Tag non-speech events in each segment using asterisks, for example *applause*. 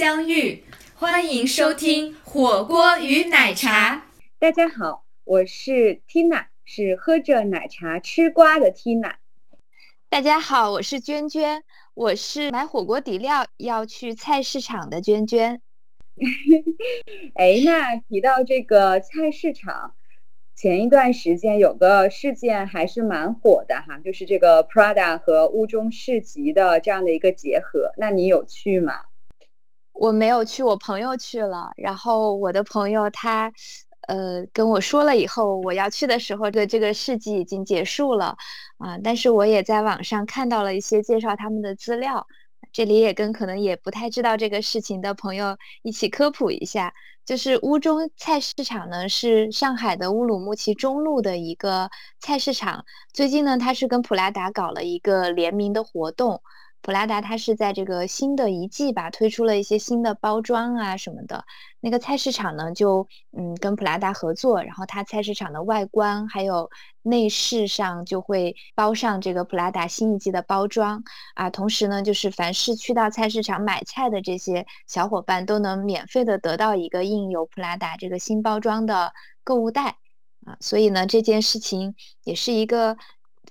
相遇。欢迎收听火锅与奶茶。大家好，我是 Tina，是喝着奶茶吃瓜的 Tina。大家好，我是娟娟，我是买火锅底料要去菜市场的娟娟。*laughs* 哎，那提到这个菜市场。前一段时间有个事件还是蛮火的哈，就是这个 Prada 和乌中市集的这样的一个结合。那你有去吗？我没有去，我朋友去了。然后我的朋友他，呃，跟我说了以后，我要去的时候，的这个事迹已经结束了啊。但是我也在网上看到了一些介绍他们的资料，这里也跟可能也不太知道这个事情的朋友一起科普一下。就是乌中菜市场呢，是上海的乌鲁木齐中路的一个菜市场。最近呢，它是跟普拉达搞了一个联名的活动。普拉达它是在这个新的一季吧，推出了一些新的包装啊什么的。那个菜市场呢，就嗯跟普拉达合作，然后它菜市场的外观还有内饰上就会包上这个普拉达新一季的包装啊。同时呢，就是凡是去到菜市场买菜的这些小伙伴都能免费的得到一个印有普拉达这个新包装的购物袋啊。所以呢，这件事情也是一个。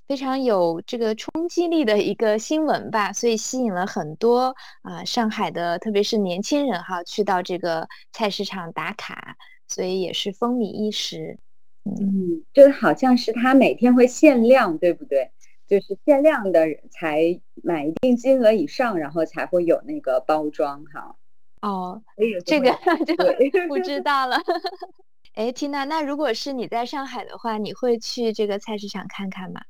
非常有这个冲击力的一个新闻吧，所以吸引了很多啊上海的，特别是年轻人哈，去到这个菜市场打卡，所以也是风靡一时。嗯，就好像是他每天会限量，对不对？就是限量的才买一定金额以上，然后才会有那个包装哈。哦，这个就不知道了。哎，缇娜，那如果是你在上海的话，你会去这个菜市场看看吗？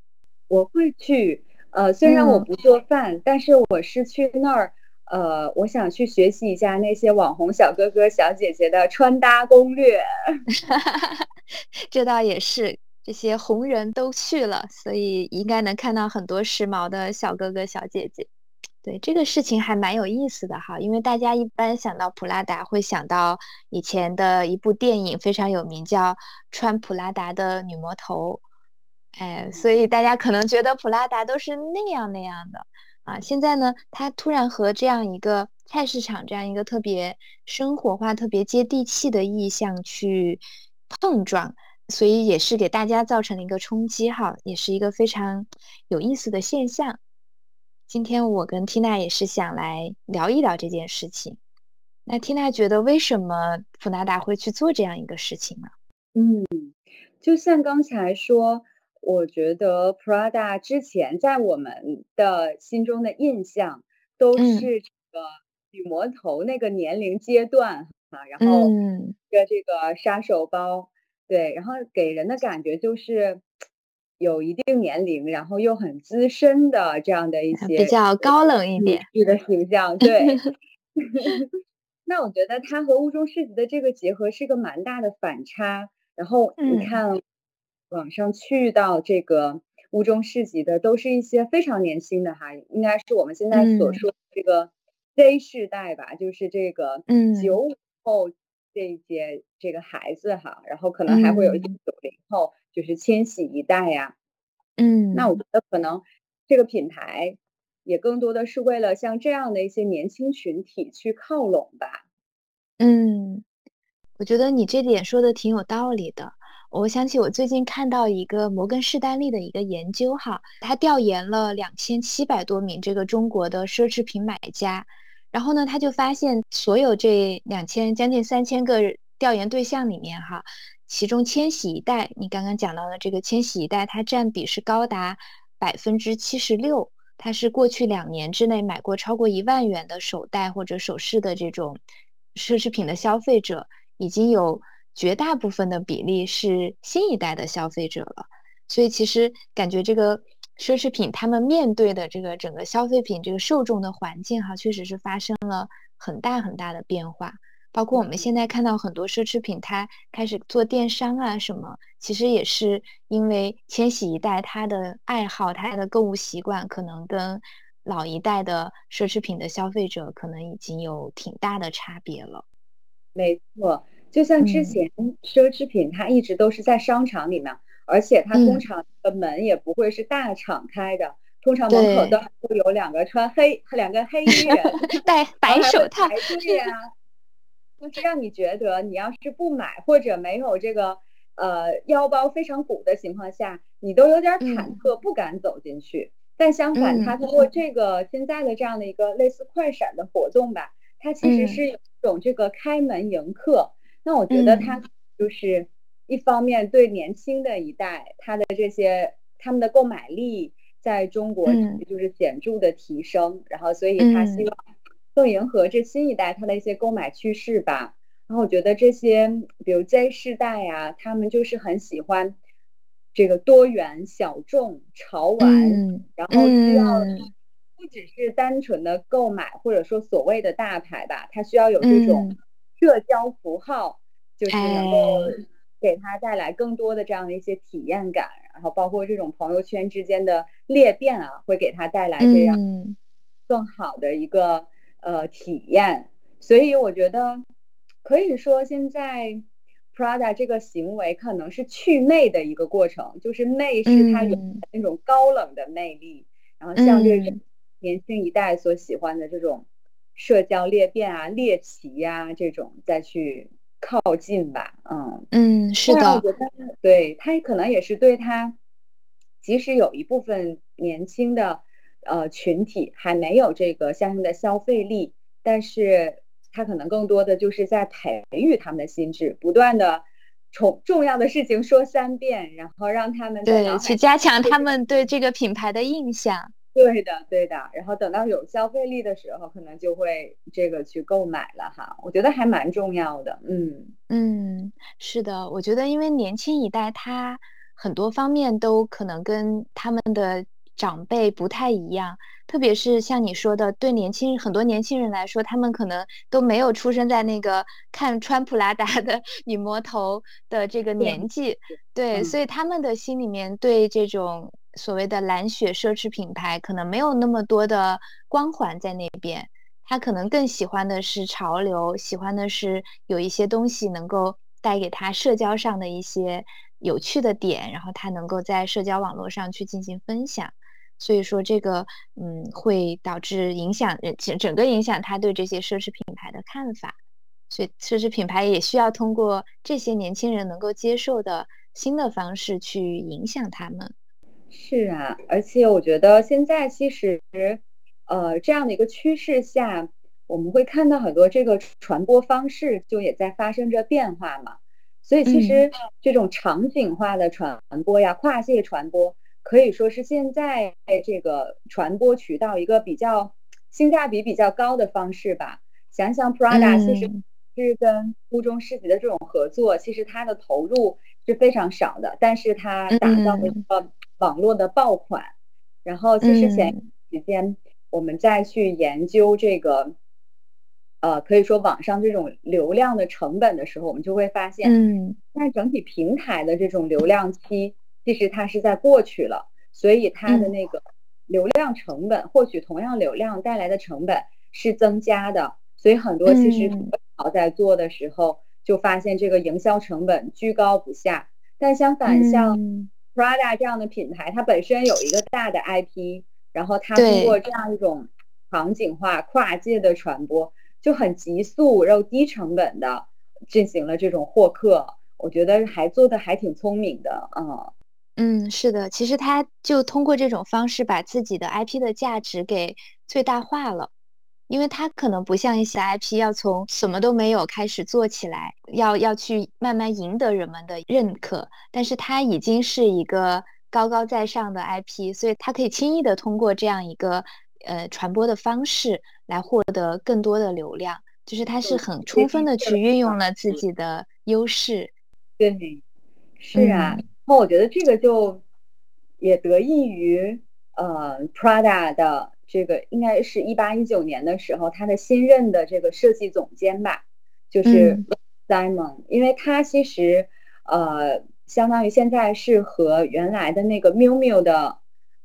我会去，呃，虽然我不做饭，但是我是去那儿，呃，我想去学习一下那些网红小哥哥小姐姐的穿搭攻略。*laughs* *laughs* 这倒也是，这些红人都去了，所以应该能看到很多时髦的小哥哥小姐姐。对这个事情还蛮有意思的哈，因为大家一般想到普拉达会想到以前的一部电影非常有名，叫《穿普拉达的女魔头》。哎，所以大家可能觉得普拉达都是那样那样的啊。现在呢，它突然和这样一个菜市场这样一个特别生活化、特别接地气的意象去碰撞，所以也是给大家造成了一个冲击哈，也是一个非常有意思的现象。今天我跟缇娜也是想来聊一聊这件事情。那缇娜觉得为什么普拉达会去做这样一个事情呢？嗯，就像刚才说。我觉得 Prada 之前在我们的心中的印象都是这个女魔头那个年龄阶段啊，然后的这个杀手包，对，然后给人的感觉就是有一定年龄，然后又很资深的这样的一些比较高冷一点的形象，对。*laughs* 那我觉得它和雾中世纪的这个结合是个蛮大的反差，然后你看。网上去到这个乌中市集的都是一些非常年轻的哈，应该是我们现在所说的这个 Z 世代吧，就是这个九五后这一些这个孩子哈，然后可能还会有一些九零后，就是千禧一代呀。嗯，那我觉得可能这个品牌也更多的是为了像这样的一些年轻群体去靠拢吧。嗯，我觉得你这点说的挺有道理的。我想起我最近看到一个摩根士丹利的一个研究，哈，他调研了两千七百多名这个中国的奢侈品买家，然后呢，他就发现所有这两千将近三千个调研对象里面，哈，其中千禧一代，你刚刚讲到的这个千禧一代，它占比是高达百分之七十六，它是过去两年之内买过超过一万元的手袋或者首饰的这种奢侈品的消费者，已经有。绝大部分的比例是新一代的消费者了，所以其实感觉这个奢侈品他们面对的这个整个消费品这个受众的环境哈，确实是发生了很大很大的变化。包括我们现在看到很多奢侈品，它开始做电商啊什么，其实也是因为千禧一代他的爱好、他的购物习惯，可能跟老一代的奢侈品的消费者可能已经有挺大的差别了。没错。就像之前奢侈品，它一直都是在商场里面，而且它通常的门也不会是大敞开的，通常门口都会有两个穿黑两个黑衣人 *laughs* 戴白手套排。队呀，就是让你觉得你要是不买或者没有这个呃腰包非常鼓的情况下，你都有点忐忑，不敢走进去。但相反，它通过这个现在的这样的一个类似快闪的活动吧，它其实是有一种这个开门迎客。那我觉得它就是一方面对年轻的一代，他的这些他们的购买力在中国就是显著的提升，然后所以他希望更迎合这新一代他的一些购买趋势吧。然后我觉得这些比如 Z 世代呀，他们就是很喜欢。这个多元、小众、潮玩，然后需要不只是单纯的购买，或者说所谓的大牌吧，它需要有这种社交符号，就是能够给他带来更多的这样的一些体验感，然后包括这种朋友圈之间的裂变啊，会给他带来这样更好的一个呃体验。所以我觉得可以说现在。Prada 这个行为可能是去魅的一个过程，就是魅是它有那种高冷的魅力，然后像这种年轻一代所喜欢的这种社交裂变啊、猎奇呀这种再去靠近吧，嗯嗯，是的，我觉得对他可能也是对他，即使有一部分年轻的呃群体还没有这个相应的消费力，但是。他可能更多的就是在培育他们的心智，不断的重重要的事情说三遍，然后让他们对去加强他们对这个品牌的印象。对的，对的。然后等到有消费力的时候，可能就会这个去购买了哈。我觉得还蛮重要的。嗯嗯，是的，我觉得因为年轻一代他很多方面都可能跟他们的。长辈不太一样，特别是像你说的，对年轻很多年轻人来说，他们可能都没有出生在那个看穿普拉达的女魔头的这个年纪，对，所以他们的心里面对这种所谓的蓝血奢侈品牌，可能没有那么多的光环在那边，他可能更喜欢的是潮流，喜欢的是有一些东西能够带给他社交上的一些有趣的点，然后他能够在社交网络上去进行分享。所以说这个，嗯，会导致影响整整个影响他对这些奢侈品牌的看法，所以奢侈品牌也需要通过这些年轻人能够接受的新的方式去影响他们。是啊，而且我觉得现在其实，呃，这样的一个趋势下，我们会看到很多这个传播方式就也在发生着变化嘛。所以其实这种场景化的传播呀，跨界传播。可以说是现在这个传播渠道一个比较性价比比较高的方式吧。想想 Prada 其实是跟乌中世纪的这种合作，其实它的投入是非常少的，但是它打造了一个网络的爆款。然后其实前时间我们再去研究这个，呃，可以说网上这种流量的成本的时候，我们就会发现，嗯，在整体平台的这种流量期。其实它是在过去了，所以它的那个流量成本，获取同样流量带来的成本是增加的。所以很多其实好在做的时候，就发现这个营销成本居高不下。但相反，像 Prada 这样的品牌，它本身有一个大的 IP，然后它通过这样一种场景化、跨界的传播，就很急速又低成本的进行了这种获客。我觉得还做的还挺聪明的，嗯。嗯，是的，其实他就通过这种方式把自己的 IP 的价值给最大化了，因为它可能不像一些 IP 要从什么都没有开始做起来，要要去慢慢赢得人们的认可，但是它已经是一个高高在上的 IP，所以它可以轻易的通过这样一个呃传播的方式来获得更多的流量，就是它是很充分的去运用了自己的优势。对，是啊。那我觉得这个就也得益于呃 Prada 的这个应该是一八一九年的时候，他的新任的这个设计总监吧，就是 Simon，因为他其实呃相当于现在是和原来的那个 Miu Miu 的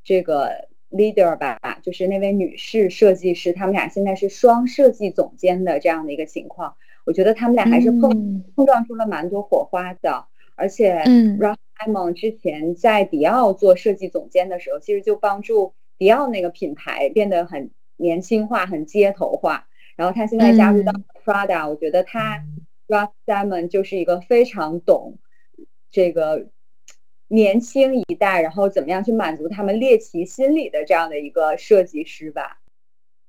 这个 leader 吧，就是那位女士设计师，他们俩现在是双设计总监的这样的一个情况。我觉得他们俩还是碰碰撞出了蛮多火花的。而且，嗯，Ralph Simon 之前在迪奥做设计总监的时候，其实就帮助迪迪奥那个品牌变得很年轻化、很街头化，然后他现在加入到 Prada，我觉得他 Ralph Simon 就是一个非常懂这个年轻一代，然后怎么样去满足他们猎奇心理的这样的一个设计师吧。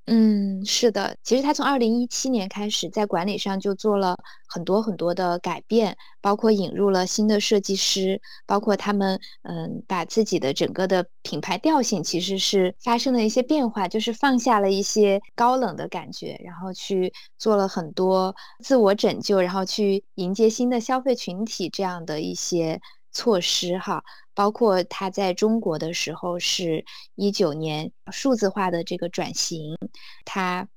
嗯，是的，其实他从二零一七年开始在管理上就做了很多很多的改变，包括引入了新的设计师，包括他们嗯把自己的整个的品牌调性其实是发生了一些变化，就是放下了一些高冷的感觉，然后去做了很多自我拯救，然后去迎接新的消费群体这样的一些措施哈。包括他在中国的时候是一九年数字化的这个转型，他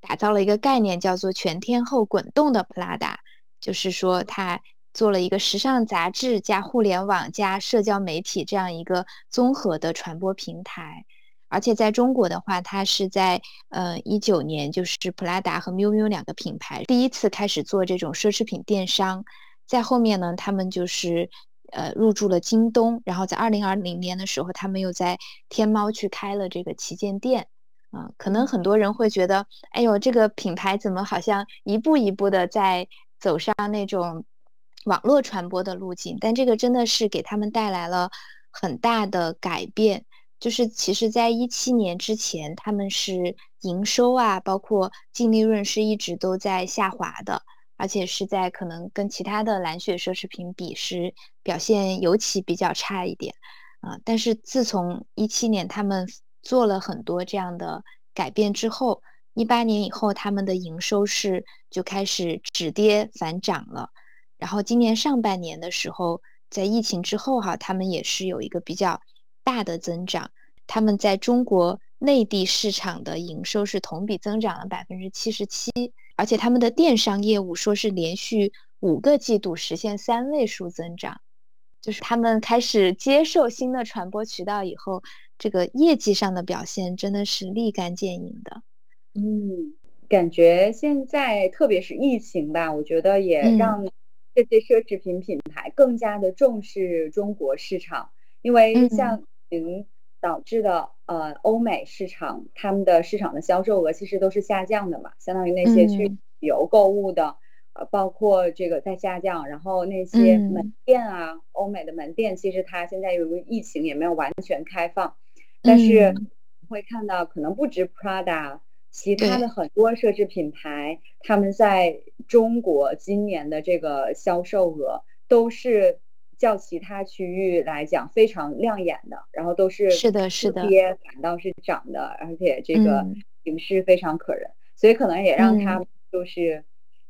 打造了一个概念叫做全天候滚动的 Prada，就是说他做了一个时尚杂志加互联网加社交媒体这样一个综合的传播平台。而且在中国的话，他是在呃一九年就是普拉达和喵喵两个品牌第一次开始做这种奢侈品电商，在后面呢，他们就是。呃，入驻了京东，然后在二零二零年的时候，他们又在天猫去开了这个旗舰店。啊，可能很多人会觉得，哎呦，这个品牌怎么好像一步一步的在走上那种网络传播的路径？但这个真的是给他们带来了很大的改变。就是其实，在一七年之前，他们是营收啊，包括净利润是一直都在下滑的。而且是在可能跟其他的蓝血奢侈品比是表现尤其比较差一点，啊，但是自从一七年他们做了很多这样的改变之后，一八年以后他们的营收是就开始止跌反涨了，然后今年上半年的时候，在疫情之后哈，他们也是有一个比较大的增长，他们在中国内地市场的营收是同比增长了百分之七十七。而且他们的电商业务说是连续五个季度实现三位数增长，就是他们开始接受新的传播渠道以后，这个业绩上的表现真的是立竿见影的。嗯，感觉现在特别是疫情吧，我觉得也让这些奢侈品品牌更加的重视中国市场，因为像您。导致的呃，欧美市场他们的市场的销售额其实都是下降的嘛，相当于那些去旅游购物的，呃，包括这个在下降，然后那些门店啊，欧美的门店其实它现在由于疫情也没有完全开放，但是会看到可能不止 Prada，其他的很多奢侈品牌，他们在中国今年的这个销售额都是。较其他区域来讲非常亮眼的，然后都是是的，是的，跌反倒是涨的，而且这个形势非常可人，所以可能也让他就是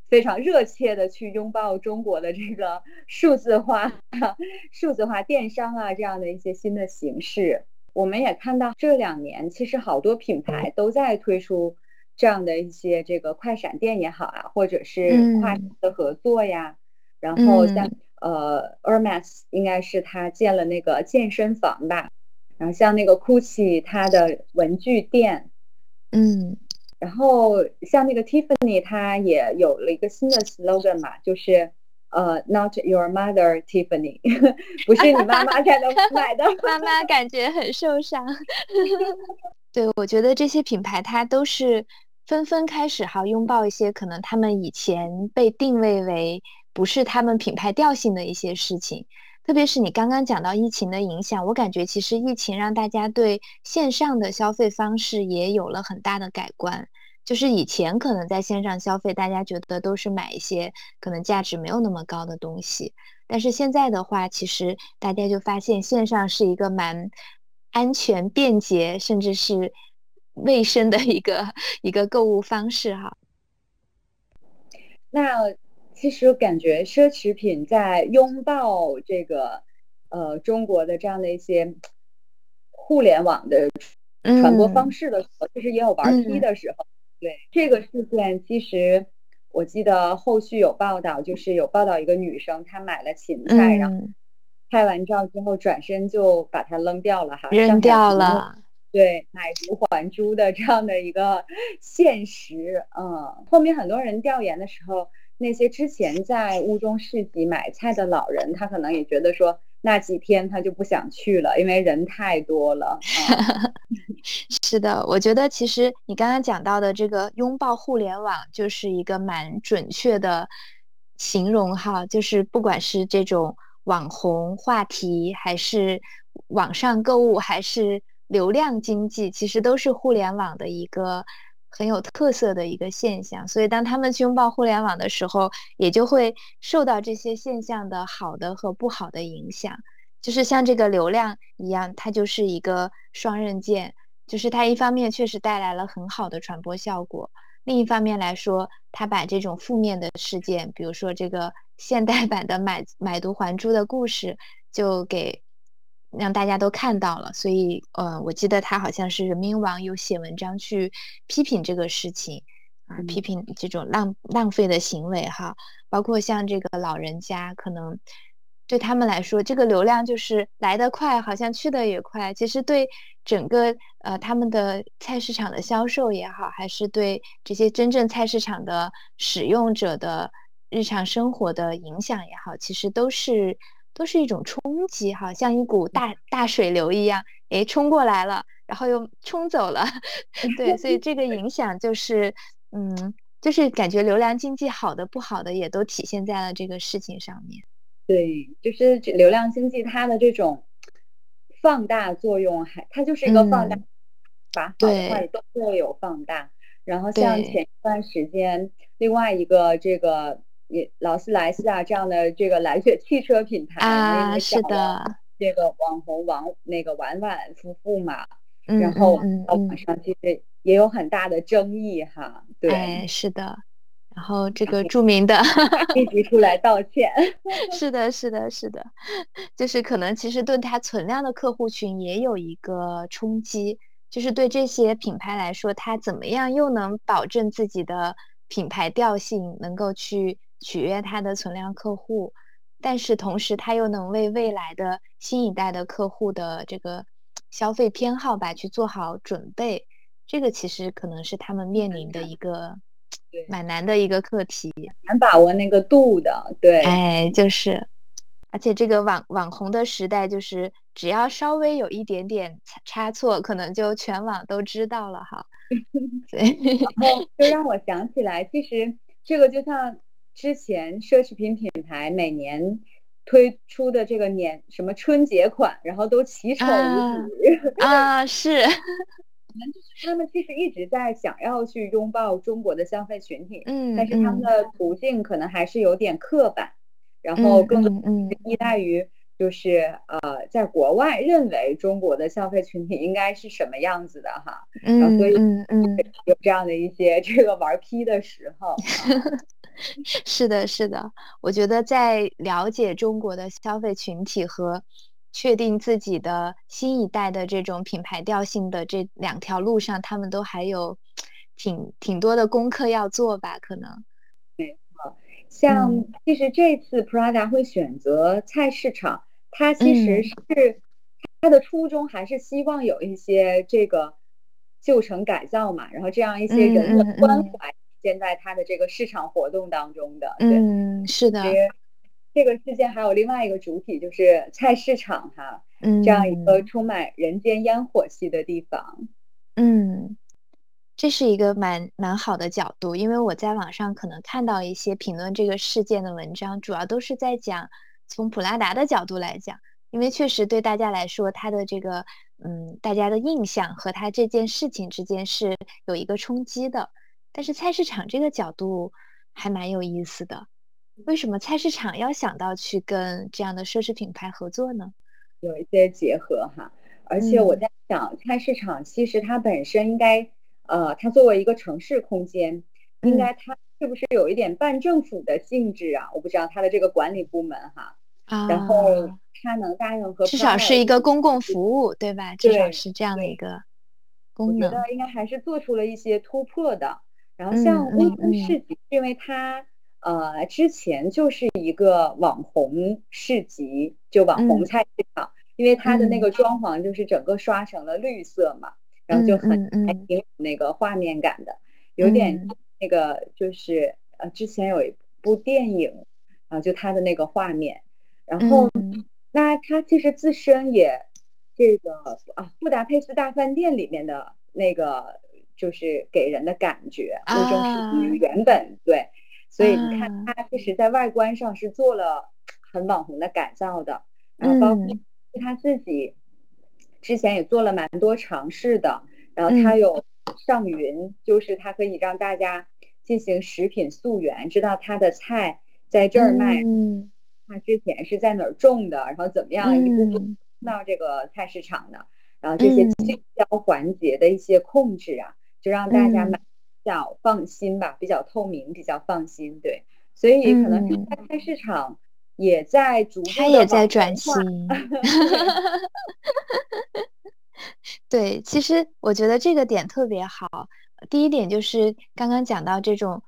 非常热切的去拥抱中国的这个 *laughs* 数字化、*laughs* 数字化电商啊这样的一些新的形式。我们也看到这两年其实好多品牌都在推出这样的一些这个快闪店也好啊，或者是跨的合作呀，然后像。呃，Hermes 应该是他建了那个健身房吧，然后像那个 Gucci 它的文具店，嗯，然后像那个 Tiffany 它也有了一个新的 slogan 嘛，就是呃，Not your mother Tiffany，*laughs* 不是你妈妈才能买的，*laughs* 妈妈感觉很受伤。*laughs* 对，我觉得这些品牌它都是纷纷开始哈拥抱一些可能他们以前被定位为。不是他们品牌调性的一些事情，特别是你刚刚讲到疫情的影响，我感觉其实疫情让大家对线上的消费方式也有了很大的改观。就是以前可能在线上消费，大家觉得都是买一些可能价值没有那么高的东西，但是现在的话，其实大家就发现线上是一个蛮安全、便捷，甚至是卫生的一个一个购物方式哈。那。其实感觉奢侈品在拥抱这个呃中国的这样的一些互联网的传播方式的时候，其实也有玩批的时候。对这个事件，其实我记得后续有报道，就是有报道一个女生她买了芹菜，然后拍完照之后转身就把它扔掉了哈，扔掉了。对，买椟还珠的这样的一个 *laughs* 现实。嗯，后面很多人调研的时候。那些之前在乌中市集买菜的老人，他可能也觉得说，那几天他就不想去了，因为人太多了。*laughs* 是的，我觉得其实你刚刚讲到的这个拥抱互联网，就是一个蛮准确的形容哈。就是不管是这种网红话题，还是网上购物，还是流量经济，其实都是互联网的一个很有特色的一个现象。所以当他们去拥抱互联网的时候，也就会受到这些现象的好的和不好的影响。就是像这个流量一样，它就是一个双刃剑。就是它一方面确实带来了很好的传播效果，另一方面来说，它把这种负面的事件，比如说这个现代版的买买椟还珠的故事，就给让大家都看到了。所以，呃，我记得他好像是人民网有写文章去批评这个事情啊，批评这种浪浪费的行为哈，包括像这个老人家可能。对他们来说，这个流量就是来得快，好像去得也快。其实对整个呃他们的菜市场的销售也好，还是对这些真正菜市场的使用者的日常生活的影响也好，其实都是都是一种冲击，哈，像一股大大水流一样，诶，冲过来了，然后又冲走了。*laughs* 对，所以这个影响就是，嗯，就是感觉流量经济好的不好的也都体现在了这个事情上面。对，就是流量经济，它的这种放大作用，还它就是一个放大，把好的坏都会有放大。然后像前一段时间，另外一个这个也劳斯莱斯啊这样的这个蓝血汽车品牌啊，是的，这个网红王那个婉婉夫妇嘛，然后网上其实也有很大的争议哈。对，是的。然后这个著名的立即出来道歉，*laughs* 是的，是的，是的，就是可能其实对它存量的客户群也有一个冲击，就是对这些品牌来说，它怎么样又能保证自己的品牌调性，能够去取悦他的存量客户，但是同时他又能为未来的新一代的客户的这个消费偏好吧去做好准备，这个其实可能是他们面临的一个。蛮难的一个课题，难把握那个度的。对，哎，就是，而且这个网网红的时代，就是只要稍微有一点点差错，可能就全网都知道了哈。*laughs* 对，然后就让我想起来，其实这个就像之前奢侈品品牌每年推出的这个年什么春节款，然后都奇丑无比啊，*laughs* 是。*laughs* 就是他们其实一直在想要去拥抱中国的消费群体，嗯，但是他们的途径可能还是有点刻板，然后更依赖于就是呃，在国外认为中国的消费群体应该是什么样子的哈，嗯，所以嗯嗯。有这样的一些这个玩批的时候，*laughs* *laughs* 是的，是的，我觉得在了解中国的消费群体和。确定自己的新一代的这种品牌调性的这两条路上，他们都还有挺挺多的功课要做吧？可能没错。像其实这次 Prada 会选择菜市场，它其实是它的初衷还是希望有一些这个旧城改造嘛，然后这样一些人的关怀现在它的这个市场活动当中的。嗯，是的。这个事件还有另外一个主体，就是菜市场哈，嗯，这样一个充满人间烟火气的地方，嗯，这是一个蛮蛮好的角度，因为我在网上可能看到一些评论这个事件的文章，主要都是在讲从普拉达的角度来讲，因为确实对大家来说，它的这个嗯，大家的印象和它这件事情之间是有一个冲击的，但是菜市场这个角度还蛮有意思的。为什么菜市场要想到去跟这样的奢侈品牌合作呢？有一些结合哈，而且我在想，菜市场其实它本身应该，呃，它作为一个城市空间，应该它是不是有一点半政府的性质啊？我不知道它的这个管理部门哈，然后它能答应和至少是一个公共服务，对吧？至少是这样的一个功能。我觉得应该还是做出了一些突破的。然后像乌都市集，因为它。呃，之前就是一个网红市集，就网红菜市场，因为它的那个装潢就是整个刷成了绿色嘛，然后就很还挺有那个画面感的，有点那个就是呃，之前有一部电影啊，就它的那个画面，然后那它其实自身也这个啊，布达佩斯大饭店里面的那个就是给人的感觉，那种是原本对，所以你看它其实在外观上是做了很网红的改造的，然后包括他自己之前也做了蛮多尝试的，然后他有上云，就是他可以让大家进行食品溯源，知道他的菜在这儿卖。他之前是在哪儿种的，然后怎么样一步步到这个菜市场的，然后这些经销环节的一些控制啊，就让大家买比较放心吧，比较透明，比较放心。对，所以可能在菜市场也在逐步，它也在转型。对，其实我觉得这个点特别好。第一点就是刚刚讲到这种。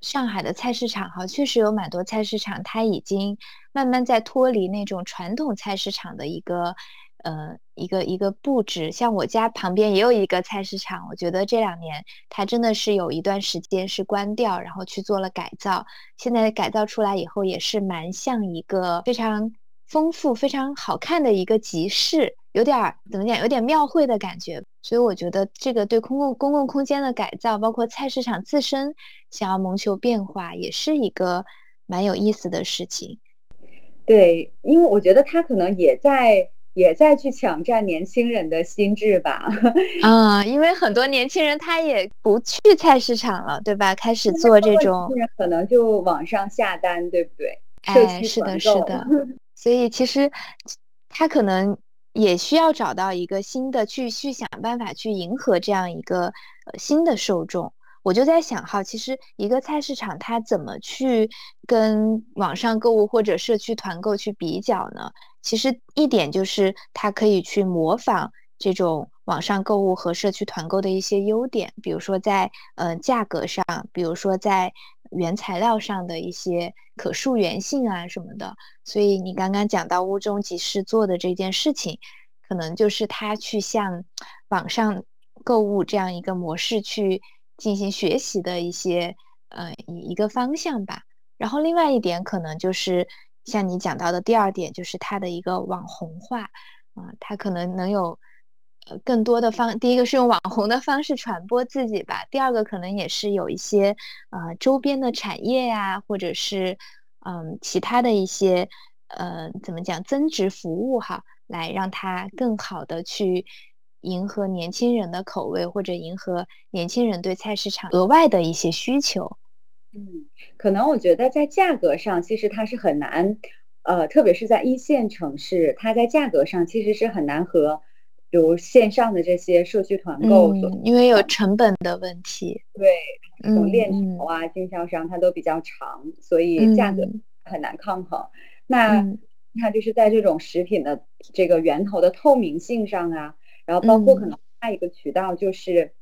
上海的菜市场哈，确实有蛮多菜市场，它已经慢慢在脱离那种传统菜市场的一个，呃，一个一个布置。像我家旁边也有一个菜市场，我觉得这两年它真的是有一段时间是关掉，然后去做了改造。现在改造出来以后，也是蛮像一个非常丰富、非常好看的一个集市。有点怎么讲？有点庙会的感觉，所以我觉得这个对公共公共空间的改造，包括菜市场自身想要谋求变化，也是一个蛮有意思的事情。对，因为我觉得他可能也在也在去抢占年轻人的心智吧。嗯，因为很多年轻人他也不去菜市场了，对吧？开始做这种，可能就网上下单，对不对？哎，是的，是的。所以其实他可能。也需要找到一个新的去去想办法去迎合这样一个呃新的受众。我就在想哈，其实一个菜市场它怎么去跟网上购物或者社区团购去比较呢？其实一点就是它可以去模仿这种网上购物和社区团购的一些优点，比如说在呃价格上，比如说在。原材料上的一些可溯源性啊什么的，所以你刚刚讲到乌中集市做的这件事情，可能就是他去向网上购物这样一个模式去进行学习的一些呃一一个方向吧。然后另外一点可能就是像你讲到的第二点，就是它的一个网红化啊，它可能能有。呃，更多的方，第一个是用网红的方式传播自己吧，第二个可能也是有一些呃周边的产业呀，或者是嗯其他的一些呃怎么讲增值服务哈，来让它更好的去迎合年轻人的口味，或者迎合年轻人对菜市场额外的一些需求。嗯，可能我觉得在价格上其实它是很难，呃，特别是在一线城市，它在价格上其实是很难和。比如线上的这些社区团购，因为有成本的问题，对，从链条啊、经销商它都比较长，所以价格很难抗衡。那那就是在这种食品的这个源头的透明性上啊，然后包括可能下一个渠道就是，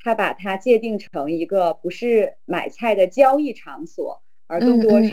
他把它界定成一个不是买菜的交易场所，而更多是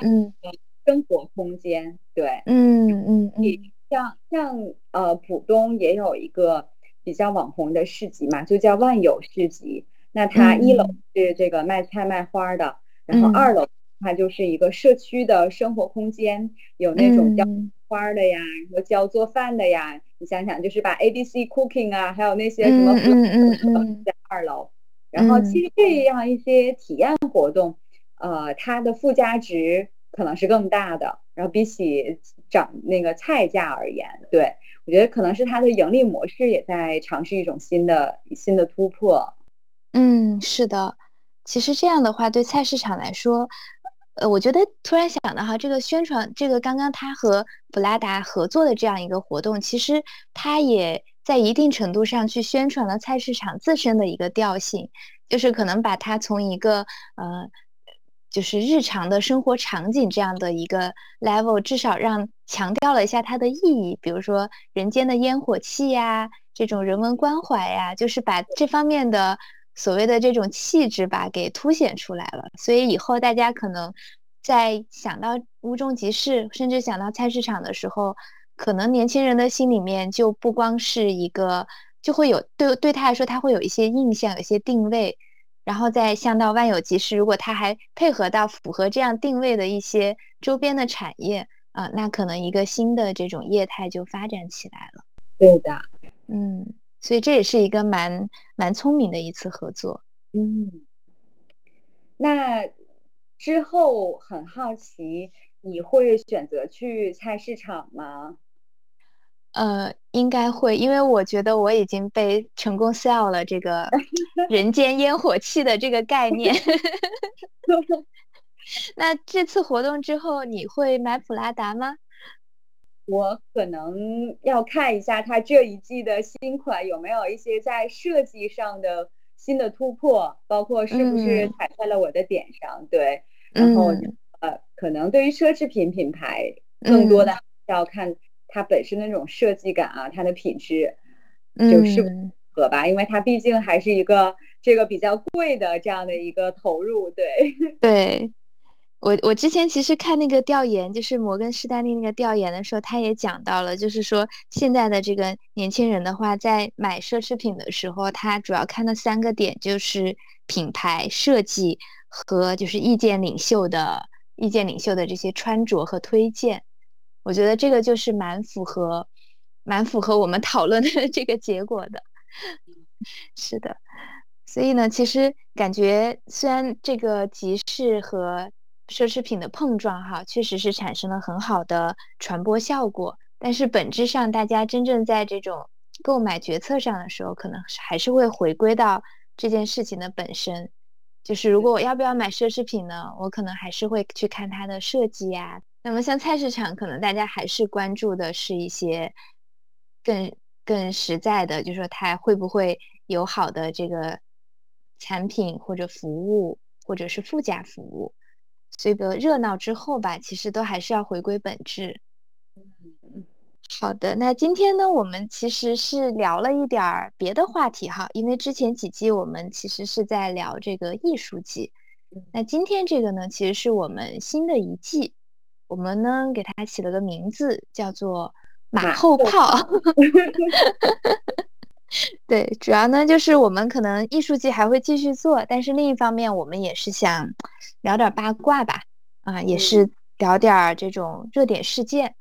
生活空间。对，嗯嗯嗯。像像呃，浦东也有一个比较网红的市集嘛，就叫万有市集。那它一楼是这个卖菜卖花的，然后二楼它就是一个社区的生活空间，有那种教花的呀，然后教做饭的呀。你想想，就是把 A B C Cooking 啊，还有那些什么嗯嗯嗯在二楼。然后其实这样一些体验活动，呃，它的附加值可能是更大的。然后比起涨那个菜价而言，对我觉得可能是它的盈利模式也在尝试一种新的新的突破。嗯，是的，其实这样的话对菜市场来说，呃，我觉得突然想到哈，这个宣传，这个刚刚他和普拉达合作的这样一个活动，其实他也在一定程度上去宣传了菜市场自身的一个调性，就是可能把它从一个呃。就是日常的生活场景这样的一个 level，至少让强调了一下它的意义，比如说人间的烟火气呀，这种人文关怀呀，就是把这方面的所谓的这种气质吧给凸显出来了。所以以后大家可能在想到乌中集市，甚至想到菜市场的时候，可能年轻人的心里面就不光是一个，就会有对对他来说，他会有一些印象，有一些定位。然后再像到万有集市，如果它还配合到符合这样定位的一些周边的产业，啊，那可能一个新的这种业态就发展起来了。对的，嗯，所以这也是一个蛮蛮聪明的一次合作。嗯，那之后很好奇，你会选择去菜市场吗？呃，应该会，因为我觉得我已经被成功 sell 了这个 *laughs* 人间烟火气的这个概念。*laughs* 那这次活动之后，你会买普拉达吗？我可能要看一下它这一季的新款有没有一些在设计上的新的突破，包括是不是踩在了我的点上。对，然后呃，可能对于奢侈品品牌，更多的要看它本身的那种设计感啊，它的品质就是合吧，因为它毕竟还是一个这个比较贵的这样的一个投入。对 *laughs* 对。我我之前其实看那个调研，就是摩根士丹利那个调研的时候，他也讲到了，就是说现在的这个年轻人的话，在买奢侈品的时候，他主要看的三个点就是品牌设计和就是意见领袖的意见领袖的这些穿着和推荐。我觉得这个就是蛮符合蛮符合我们讨论的 *laughs* 这个结果的。是的，所以呢，其实感觉虽然这个集市和奢侈品的碰撞，哈，确实是产生了很好的传播效果。但是本质上，大家真正在这种购买决策上的时候，可能还是会回归到这件事情的本身。就是如果我要不要买奢侈品呢？我可能还是会去看它的设计呀。那么像菜市场，可能大家还是关注的是一些更更实在的，就是说它会不会有好的这个产品或者服务，或者是附加服务。这个热闹之后吧，其实都还是要回归本质。好的，那今天呢，我们其实是聊了一点儿别的话题哈，因为之前几季我们其实是在聊这个艺术季，那今天这个呢，其实是我们新的一季，我们呢给它起了个名字，叫做马后炮。*laughs* *laughs* 对，主要呢就是我们可能艺术季还会继续做，但是另一方面我们也是想聊点八卦吧，啊，也是聊点这种热点事件。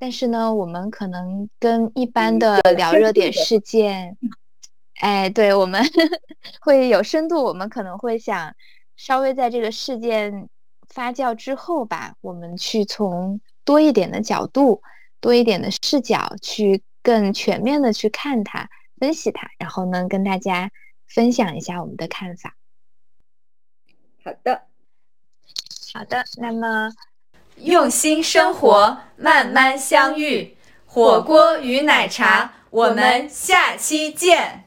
但是呢，我们可能跟一般的聊热点事件，哎，对，我们 *laughs* 会有深度，我们可能会想稍微在这个事件发酵之后吧，我们去从多一点的角度、多一点的视角去更全面的去看它。分析它，然后呢，跟大家分享一下我们的看法。好的，好的。那么，用心生活，慢慢相遇，火锅与奶茶，我们下期见。